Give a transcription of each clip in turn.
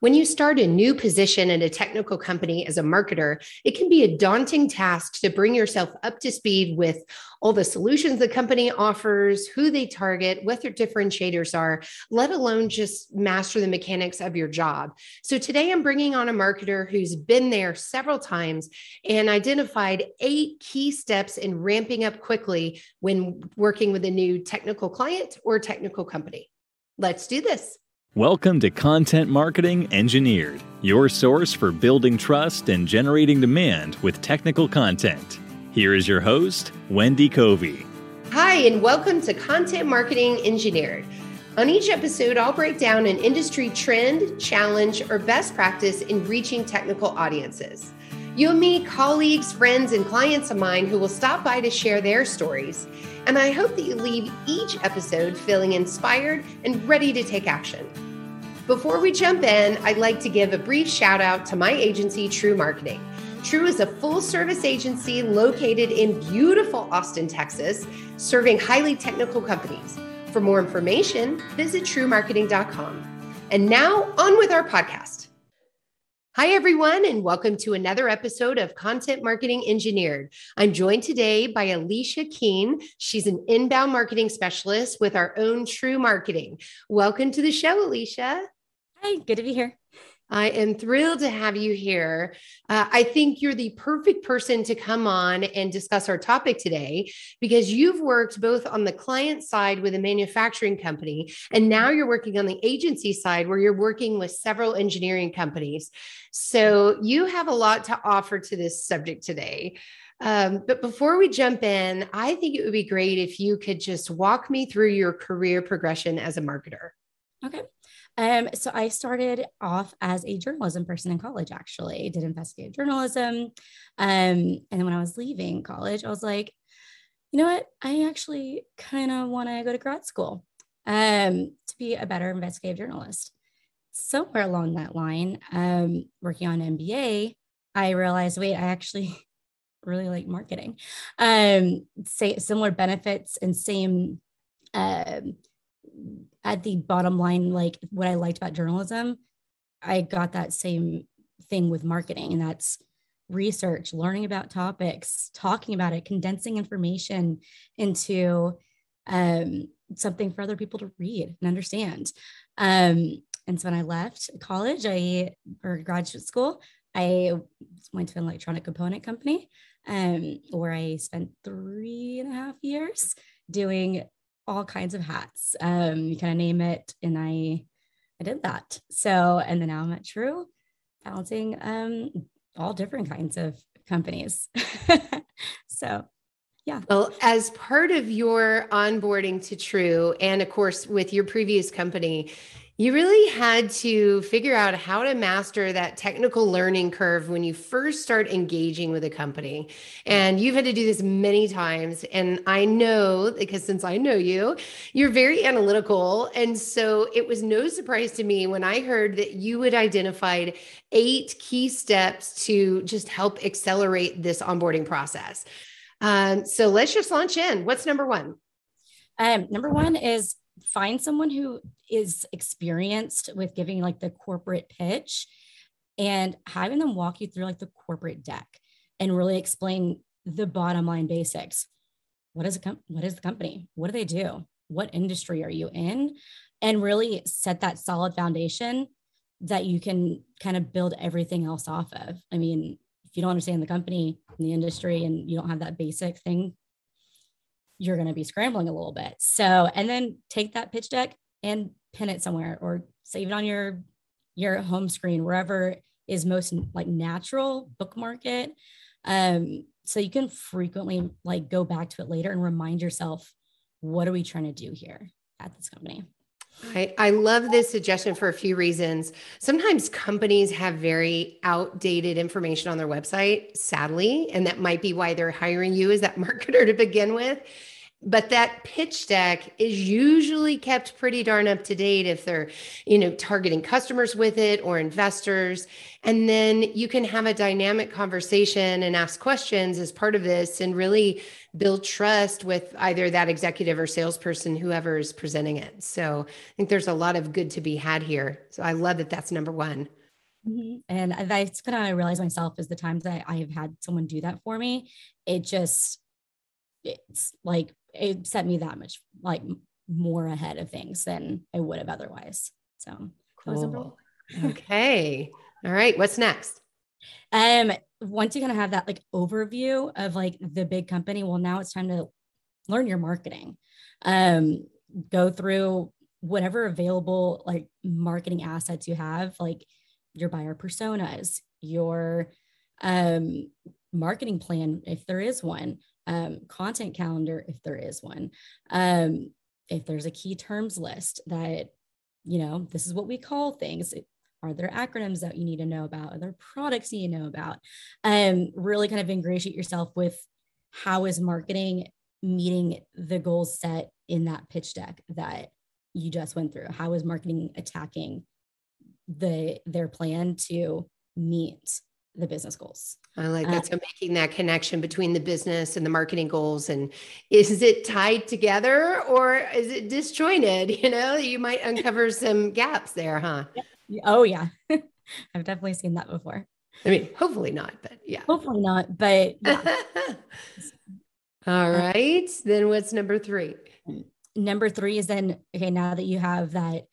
When you start a new position in a technical company as a marketer, it can be a daunting task to bring yourself up to speed with all the solutions the company offers, who they target, what their differentiators are, let alone just master the mechanics of your job. So today I'm bringing on a marketer who's been there several times and identified eight key steps in ramping up quickly when working with a new technical client or technical company. Let's do this. Welcome to Content Marketing Engineered, your source for building trust and generating demand with technical content. Here is your host, Wendy Covey. Hi, and welcome to Content Marketing Engineered. On each episode, I'll break down an industry trend, challenge, or best practice in reaching technical audiences. You'll meet colleagues, friends, and clients of mine who will stop by to share their stories. And I hope that you leave each episode feeling inspired and ready to take action. Before we jump in, I'd like to give a brief shout out to my agency, TREW Marketing. TREW is a full service agency located in beautiful Austin, Texas, serving highly technical companies. For more information, visit trewmarketing.com. And now, on with our podcast. Hi, everyone, and welcome to another episode of Content Marketing Engineered. I'm joined today by Alicia Keen. She's an inbound marketing specialist with our own TREW Marketing. Welcome to the show, Alicia. Hi, good to be here. I am thrilled to have you here. Uh, I think you're the perfect person to come on and discuss our topic today because you've worked both on the client side with a manufacturing company, and now you're working on the agency side where you're working with several engineering companies. So you have a lot to offer to this subject today. Um, but before we jump in, I think it would be great if you could just walk me through your career progression as a marketer. Okay. Um, so I started off as a journalism person in college, actually. Did investigative journalism. Um, and then when I was leaving college, I was like, you know what? I actually kind of want to go to grad school um, to be a better investigative journalist. Somewhere along that line, um, working on MBA, I realized, wait, I actually really like marketing. Um, say similar benefits and same um, at the bottom line, like what I liked about journalism, I got that same thing with marketing, and that's research, learning about topics, talking about it, condensing information into um, something for other people to read and understand. Um, and so when I left college, I or graduate school, I went to an electronic component company um, where I spent three and a half years doing all kinds of hats. Um, you kind of name it, and I I did that. So, and then now I'm at TREW, balancing um, all different kinds of companies. so, yeah. Well, as part of your onboarding to TREW, and of course with your previous company, you really had to figure out how to master that technical learning curve when you first start engaging with a company. And you've had to do this many times. And I know because since I know you, you're very analytical. And so it was no surprise to me when I heard that you had identified eight key steps to just help accelerate this onboarding process. Um, so let's just launch in. What's number one? Um, number one is find someone who is experienced with giving like the corporate pitch and having them walk you through like the corporate deck and really explain the bottom line basics. What is a com- what is the company? What do they do? What industry are you in? And really set that solid foundation that you can kind of build everything else off of. I mean, if you don't understand the company and the industry and you don't have that basic thing you're going to be scrambling a little bit. So, and then take that pitch deck and pin it somewhere or save it on your your home screen wherever is most like natural bookmark it um so you can frequently like go back to it later and remind yourself what are we trying to do here at this company I, I love this suggestion for a few reasons. Sometimes companies have very outdated information on their website, sadly, and that might be why they're hiring you as that marketer to begin with. but that pitch deck is usually kept pretty darn up to date if they're you know targeting customers with it or investors and then you can have a dynamic conversation and ask questions as part of this and really build trust with either that executive or salesperson whoever is presenting it so i think there's a lot of good to be had here so i love that that's number one mm-hmm. and that's kind of I realize myself is the times that I have had someone do that for me. It just, it's like it set me that much like more ahead of things than I would have otherwise. So cool. okay. All right. What's next? Um, once you kind of have that like overview of like the big company, well, now it's time to learn your marketing. Um, go through whatever available like marketing assets you have, like your buyer personas, your um marketing plan, if there is one, um, content calendar if there is one um, if there's a key terms list that you know this is what we call things are there acronyms that you need to know about are there products you know about um, really kind of ingratiate yourself with how is marketing meeting the goals set in that pitch deck that you just went through how is marketing attacking the their plan to meet the business goals. I like that. Uh, so making that connection between the business and the marketing goals and is it tied together or is it disjointed? You know, you might uncover some gaps there, huh? Oh yeah. I've definitely seen that before. I mean, hopefully not, but yeah. Hopefully not, but yeah. All right. Then what's number three? Number three is then okay, now that you have that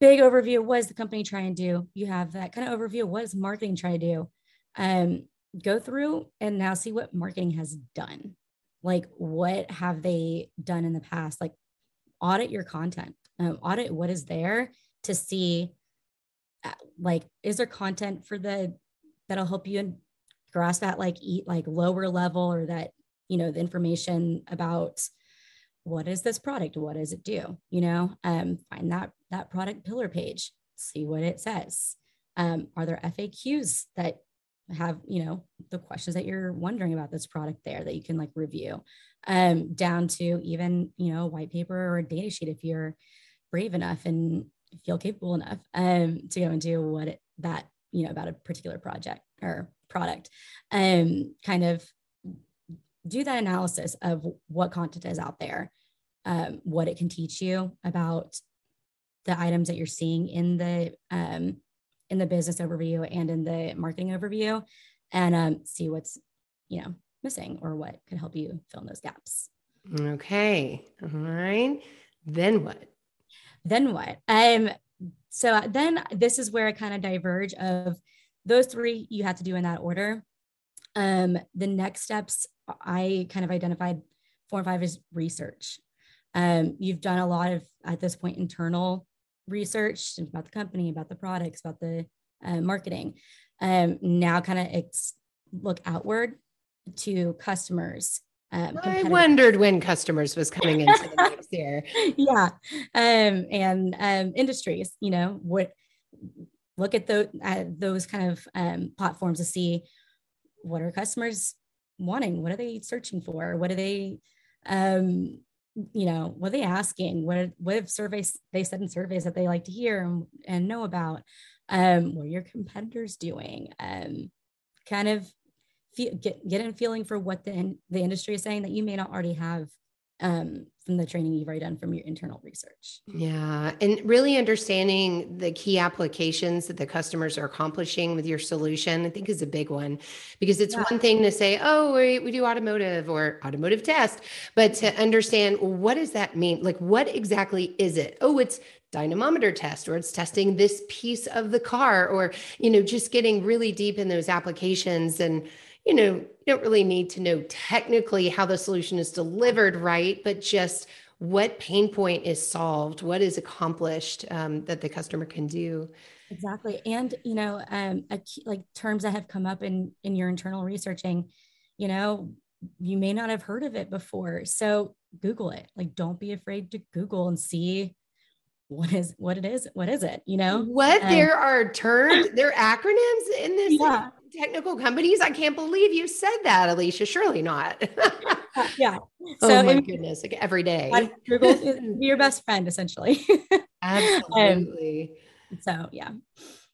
big overview what is the company trying to do you have that kind of overview what is marketing trying to do um, go through and now see what marketing has done like what have they done in the past like audit your content um, audit what is there to see like is there content for the that'll help you and grasp that like eat like lower level or that you know the information about what is this product? What does it do? You know um, find that that product pillar page see what it says. Um, are there faqs that have you know the questions that you're wondering about this product there that you can like review? Um, down to even you know white paper or a data sheet if you're brave enough and feel capable enough um, to go and do what it, that you know about a particular project or product um, kind of do that analysis of what content is out there, um, what it can teach you about the items that you're seeing in the um, in the business overview and in the marketing overview, and um, see what's you know missing or what could help you fill in those gaps. Okay, all right. Then what? Then what? Um. So then this is where I kind of diverge of those three you have to do in that order. Um, the next steps I kind of identified four and five is research. Um, you've done a lot of at this point internal research about the company, about the products, about the uh, marketing. Um, now, kind of ex- look outward to customers. Um, I wondered when customers was coming into the mix here. Yeah, um, and um, industries. You know, what look at those uh, those kind of um, platforms to see what are customers wanting what are they searching for what are they um you know what are they asking what what have surveys they said in surveys that they like to hear and, and know about um what are your competitors doing um kind of feel, get get a feeling for what the the industry is saying that you may not already have um, from the training you've already done from your internal research. Yeah. And really understanding the key applications that the customers are accomplishing with your solution, I think is a big one because it's yeah. one thing to say, oh, we, we do automotive or automotive test, but to understand what does that mean? Like, what exactly is it? Oh, it's dynamometer test or it's testing this piece of the car or, you know, just getting really deep in those applications and, you know, you don't really need to know technically how the solution is delivered, right? But just what pain point is solved, what is accomplished um, that the customer can do. Exactly, and you know, um, key, like terms that have come up in in your internal researching, you know, you may not have heard of it before, so Google it. Like, don't be afraid to Google and see what is what it is what is it you know what um, there are terms there are acronyms in this yeah technical companies. I can't believe you said that, Alicia. Surely not. yeah. Oh so oh my goodness, like every day. Google your best friend, essentially. Absolutely. Um, so yeah.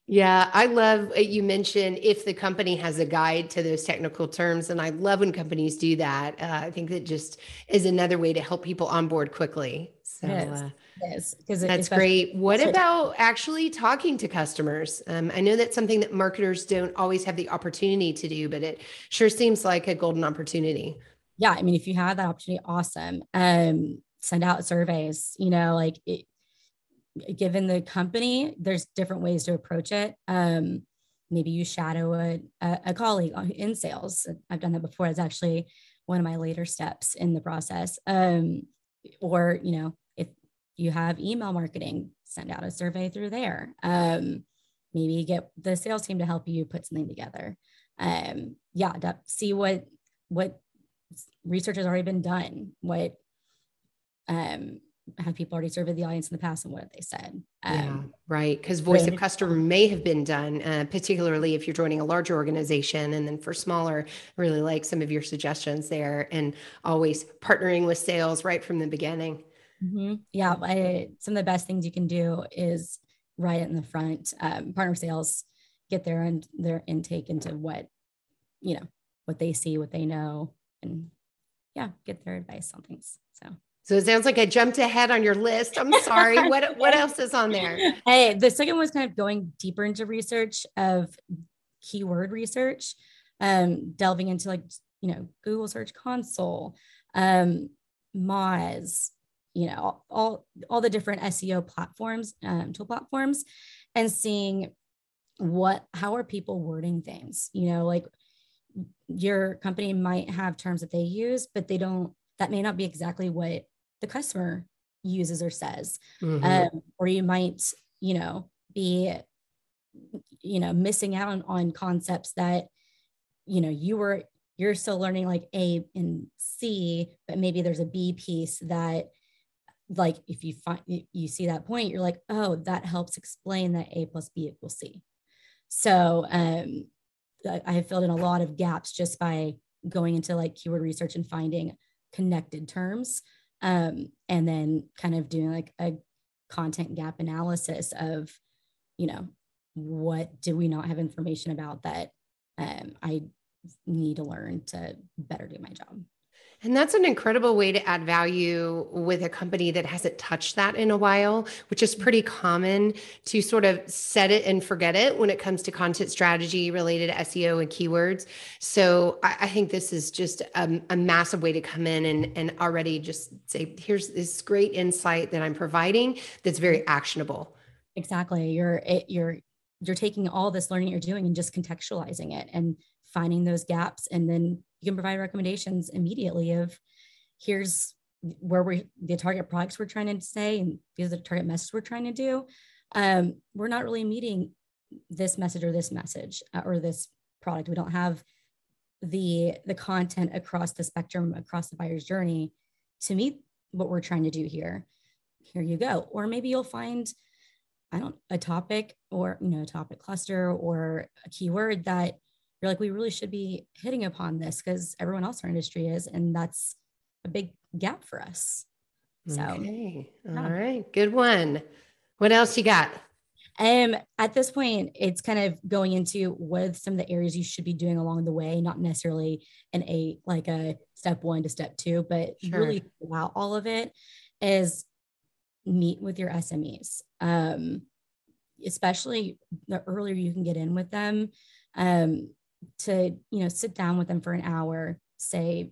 Yeah, I love uh, you mentioned if the company has a guide to those technical terms, and I love when companies do that. Uh, I think that just is another way to help people onboard quickly. So, uh, because that's great. What about actually talking to customers? Um, I know that's something that marketers don't always have the opportunity to do, but it sure seems like a golden opportunity. Yeah, I mean, if you have that opportunity, awesome. Um, send out surveys. You know, like it, given the company, there's different ways to approach it. Um, maybe you shadow a, a, a colleague in sales. I've done that before. It's actually one of my later steps in the process. Um, or you know you have email marketing, send out a survey through there. Um, maybe get the sales team to help you put something together. Um, yeah, see what what research has already been done. What um, have people already surveyed the audience in the past and what have they said? Um, yeah, right. Because voice of customer may have been done, uh, particularly if you're joining a larger organization. And then for smaller, really like some of your suggestions there and always partnering with sales right from the beginning. Mm-hmm. Yeah, I, some of the best things you can do is write it in the front. Um, partner sales get their and their intake into what you know what they see, what they know, and yeah, get their advice on things. So. So it sounds like I jumped ahead on your list. I'm sorry. what what else is on there? Hey, the second one was kind of going deeper into research of keyword research, um, delving into like you know Google Search Console, um, Moz, you know all all the different SEO platforms, um, tool platforms, and seeing what how are people wording things. You know, like your company might have terms that they use, but they don't. That may not be exactly what the customer uses or says, mm-hmm. um, or you might you know be you know missing out on, on concepts that you know you were you're still learning like A and C, but maybe there's a B piece that like if you find you see that point you're like oh that helps explain that a plus b equals c. So um i have filled in a lot of gaps just by going into like keyword research and finding connected terms um and then kind of doing like a content gap analysis of you know what do we not have information about that um i need to learn to better do my job and that's an incredible way to add value with a company that hasn't touched that in a while, which is pretty common to sort of set it and forget it when it comes to content strategy related to SEO and keywords. So I, I think this is just a, a, massive way to come in and, and already just say, here's this great insight that I'm providing that's very actionable. Exactly. You're, you're, you're taking all this learning you're doing and just contextualizing it and finding those gaps and then you can provide recommendations immediately of here's where we the target products we're trying to say and these are the target message we're trying to do. Um, we're not really meeting this message or this message uh, or this product. We don't have the the content across the spectrum across the buyer's journey to meet what we're trying to do here. Here you go. Or maybe you'll find i don't a topic or you know a topic cluster or a keyword that you're like, we really should be hitting upon this because everyone else in our industry is. And that's a big gap for us. So, okay. all yeah. right, good one. What else you got? Um, at this point, it's kind of going into what some of the areas you should be doing along the way, not necessarily an a like a step one to step two, but sure. really throughout all of it is meet with your SMEs. Um, especially the earlier you can get in with them, um, to you know sit down with them for an hour say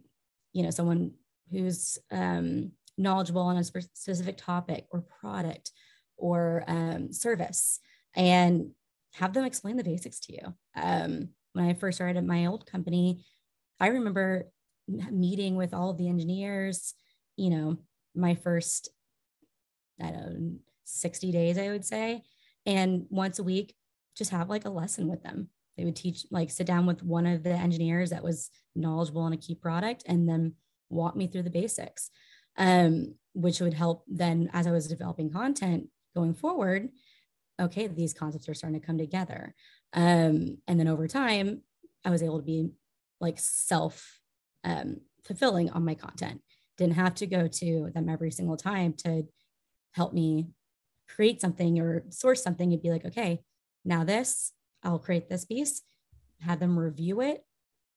you know someone who's um, knowledgeable on a specific topic or product or um, service and have them explain the basics to you. Um, when i first started at my old company i remember meeting with all of the engineers you know my first i don't know 60 days i would say and once a week just have like a lesson with them they would teach like sit down with one of the engineers that was knowledgeable on a key product and then walk me through the basics um, which would help then as i was developing content going forward okay these concepts are starting to come together um, and then over time I was able to be like self um, fulfilling on my content. Didn't have to go to them every single time to help me create something or source something and be like, okay, now this, I'll create this piece, have them review it,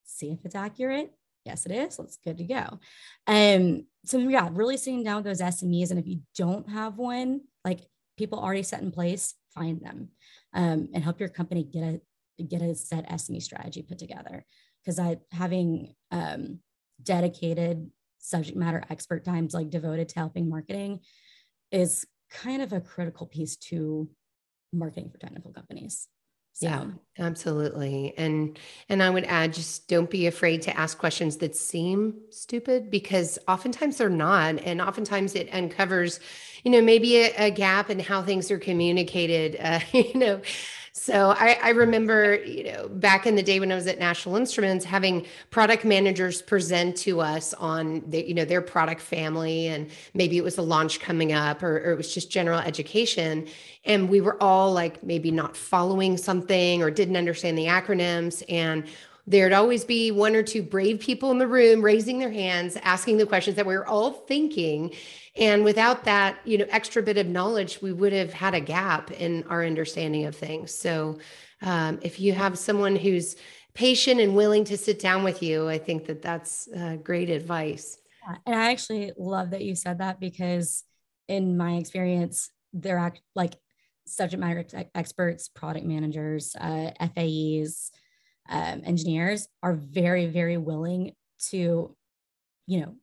see if it's accurate. Yes, it is. Let's good to go. Um, so yeah, really sitting down with those SMEs. And if you don't have one, like people already set in place, find them um, and help your company get a get a set SME strategy put together. Because I having um, dedicated subject matter expert times like devoted to helping marketing is kind of a critical piece to marketing for technical companies. So. Yeah, absolutely. And and I would add just don't be afraid to ask questions that seem stupid because oftentimes they're not and oftentimes it uncovers, you know, maybe a, a gap in how things are communicated. Uh, you know, so I, I, remember, you know, back in the day when I was at National Instruments, having product managers present to us on the, you know, their product family, and maybe it was a launch coming up, or, or it was just general education, and we were all like maybe not following something or didn't understand the acronyms, and there'd always be one or two brave people in the room raising their hands, asking the questions that we were all thinking. And without that, you know, extra bit of knowledge, we would have had a gap in our understanding of things. So um, if you have someone who's patient and willing to sit down with you, I think that that's uh, great advice. And I actually love that you said that because in my experience, they're act- like subject matter ex- experts, product managers, uh, FAEs, um, engineers are very, very willing to, you know,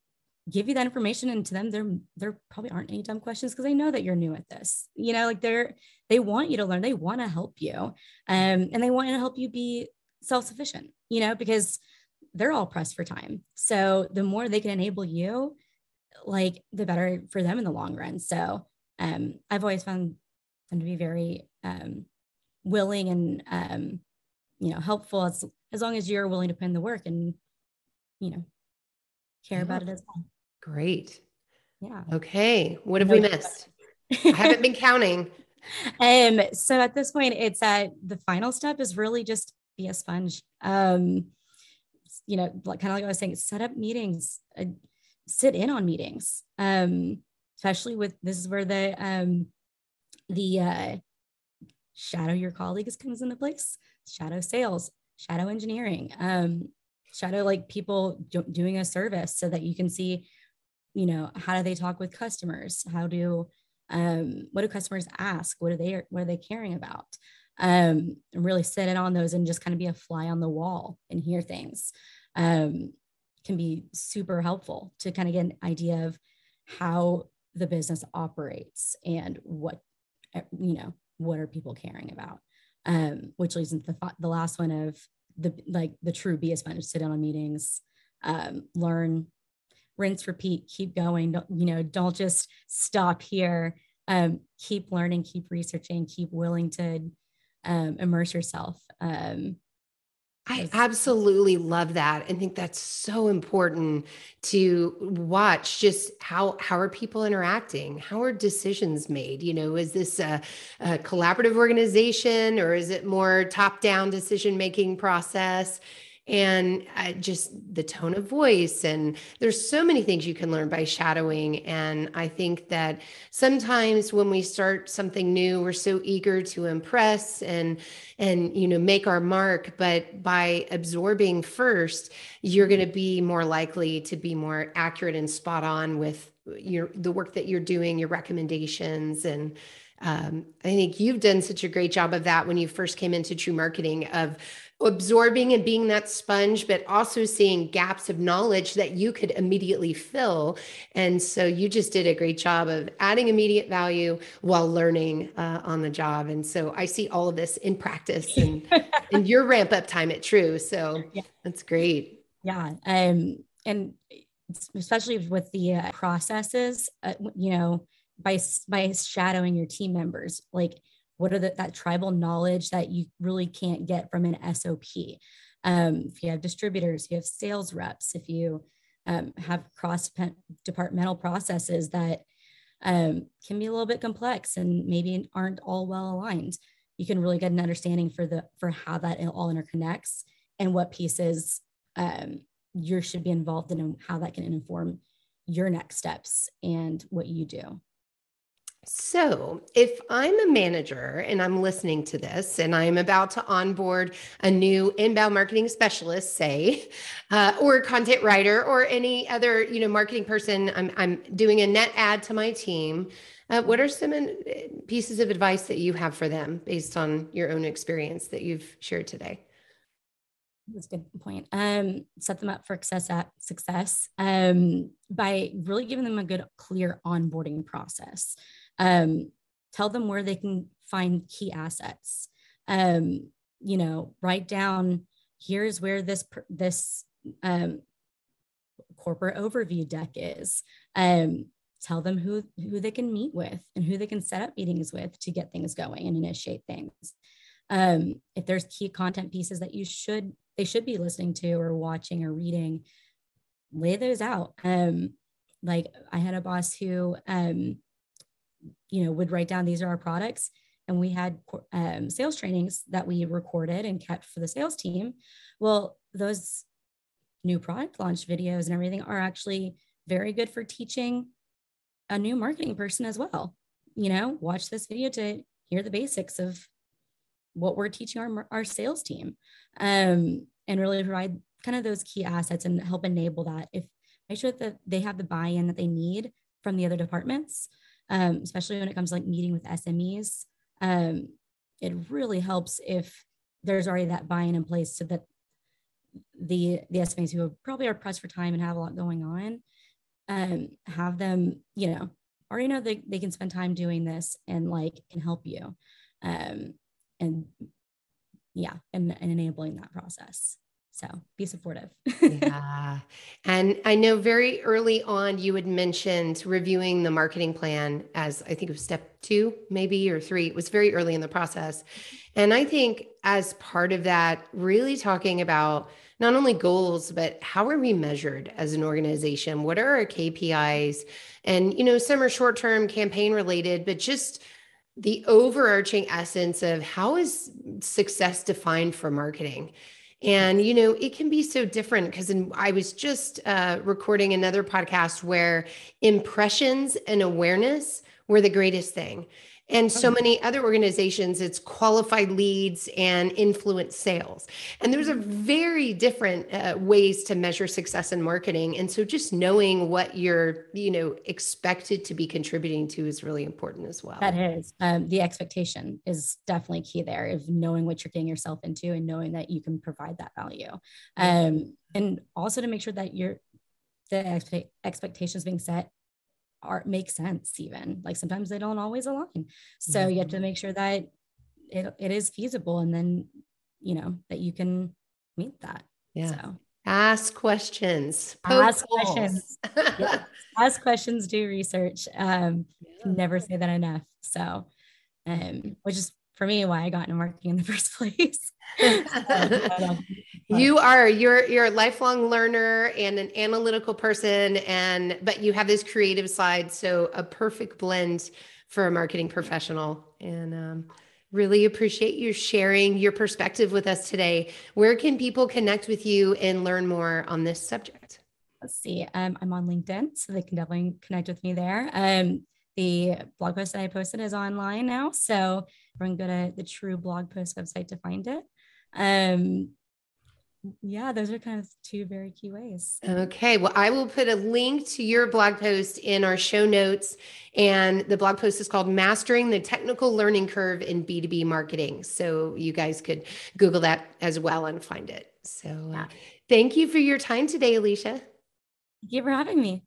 give you that information and to them there there probably aren't any dumb questions because they know that you're new at this. You know like they're they want you to learn. They want to help you um, and they want to help you be self-sufficient you know because they're all pressed for time. So the more they can enable you like the better for them in the long run. So um, i've always found them to be very um, willing and um, you know helpful as, as long as you're willing to put in the work and you know care yeah. about it as well Great. Yeah. Okay. What have no we missed? I haven't been counting. Um, so at this point, it's at the final step is really just be a sponge. Um, you know, like kind of like I was saying, set up meetings, uh, sit in on meetings. Um, especially with this is where the um the uh shadow your colleagues comes into place, shadow sales, shadow engineering, um, shadow like people do- doing a service so that you can see you know how do they talk with customers? How do um, what do customers ask? What are they what are they caring about? Um, really sit in on those and just kind of be a fly on the wall and hear things um, can be super helpful to kind of get an idea of how the business operates and what you know what are people caring about um, which leads into the, the last one of the like the true be a sponge sit down on meetings um, learn rinse, repeat, keep going. Don't, you know, don't just stop here. Um, keep learning, keep researching, keep willing to um, immerse yourself. Um, I absolutely love that and think that's so important to watch just how how are people interacting? How are decisions made? You know is this a, a collaborative organization or is it more top down decision making process and uh, just the tone of voice and there's so many things you can learn by shadowing. And i think that sometimes when we start something new we're so eager to impress and and you know make our mark. But by absorbing first you're going to be more likely to be more accurate and spot on with your the work that you're doing your recommendations. And um, I think you've done such a great job of that when you first came into TREW marketing of absorbing and being that sponge, but also seeing gaps of knowledge that you could immediately fill. And so you just did a great job of adding immediate value while learning uh, on the job. And so I see all of this in practice and in your ramp up time at TREW. So yeah. that's great. Yeah. Um, and especially with the uh, processes, uh, you know, by by shadowing your team members, like what are the, that tribal knowledge that you really can't get from an SOP? Um, if you have distributors, you have sales reps, if you um, have cross departmental processes that um, can be a little bit complex and maybe aren't all well aligned, you can really get an understanding for the for how that all interconnects and what pieces um, you should be involved in and how that can inform your next steps and what you do. So, if I'm a manager and I'm listening to this and I'm about to onboard a new inbound marketing specialist, say, uh, or content writer or any other, you know, marketing person, I'm, I'm doing a net add to my team. Uh, what are some uh, pieces of advice that you have for them based on your own experience that you've shared today? That's a good point. Um, set them up for success at success um, by really giving them a good, clear onboarding process. Um, tell them where they can find key assets. Um, you know, write down here's where this this um, corporate overview deck is. Um, tell them who who they can meet with and who they can set up meetings with to get things going and initiate things. Um, if there's key content pieces that you should they should be listening to or watching or reading, lay those out. Um, like I had a boss who, um, you know, would write down these are our products, and we had um, sales trainings that we recorded and kept for the sales team. Well, those new product launch videos and everything are actually very good for teaching a new marketing person as well. You know, watch this video to hear the basics of what we're teaching our, our sales team um, and really provide kind of those key assets and help enable that if make sure that they have the buy-in that they need from the other departments um, especially when it comes to like meeting with smes um, it really helps if there's already that buy-in in place so that the the smes who probably are pressed for time and have a lot going on um, have them you know already know they, they can spend time doing this and like can help you um, and yeah and, and enabling that process so be supportive. Yeah. And i know very early on you had mentioned reviewing the marketing plan as i think it was step two maybe or three. It was very early in the process. And i think as part of that really talking about not only goals but how are we measured as an organization? What are our kpis and you know some are short term campaign related but just the overarching essence of how is success defined for marketing and you know it can be so different because i was just uh, recording another podcast where impressions and awareness were the greatest thing and so many other organizations, it's qualified leads and influence sales. And there's a very different uh, ways to measure success in marketing. And so just knowing what you're, you know, expected to be contributing to is really important as well. That is. Um, the expectation is definitely key there of knowing what you're getting yourself into and knowing that you can provide that value. Um, and also to make sure that you're the expectations being set are make sense even like sometimes they don't always align so mm-hmm. you have to mm-hmm. make sure that it, it is feasible and then you know that you can meet that yeah so ask questions ask questions yeah. ask questions do research um yeah. never say that enough so um which is for me why I got into marketing in the first place. you are you're you're a lifelong learner and an analytical person and but you have this creative side so a perfect blend for a marketing professional. And um, really appreciate you sharing your perspective with us today. Where can people connect with you and learn more on this subject? Let's see. Um, i'm on linkedin so they can definitely connect with me there. Um, the blog post that I posted is online now. So everyone go to the TREW Blog Post website to find it. Um, yeah, those are kind of two very key ways. Okay. Well, I will put a link to your blog post in our show notes. And the blog post is called Mastering the Technical Learning Curve in B2B Marketing. So you guys could Google that as well and find it. So uh, thank you for your time today, Alicia. Thank you for having me.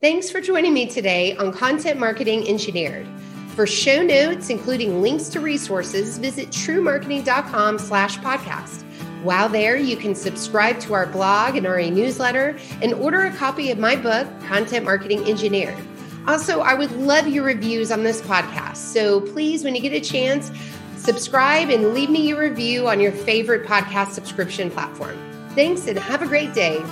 Thanks for joining me today on Content Marketing Engineered. For show notes, including links to resources, visit trewmarketing.com slash podcast. While there, you can subscribe to our blog and RA newsletter and order a copy of my book, Content Marketing Engineered. Also, I would love your reviews on this podcast. So please, when you get a chance, subscribe and leave me your review on your favorite podcast subscription platform. Thanks and have a great day.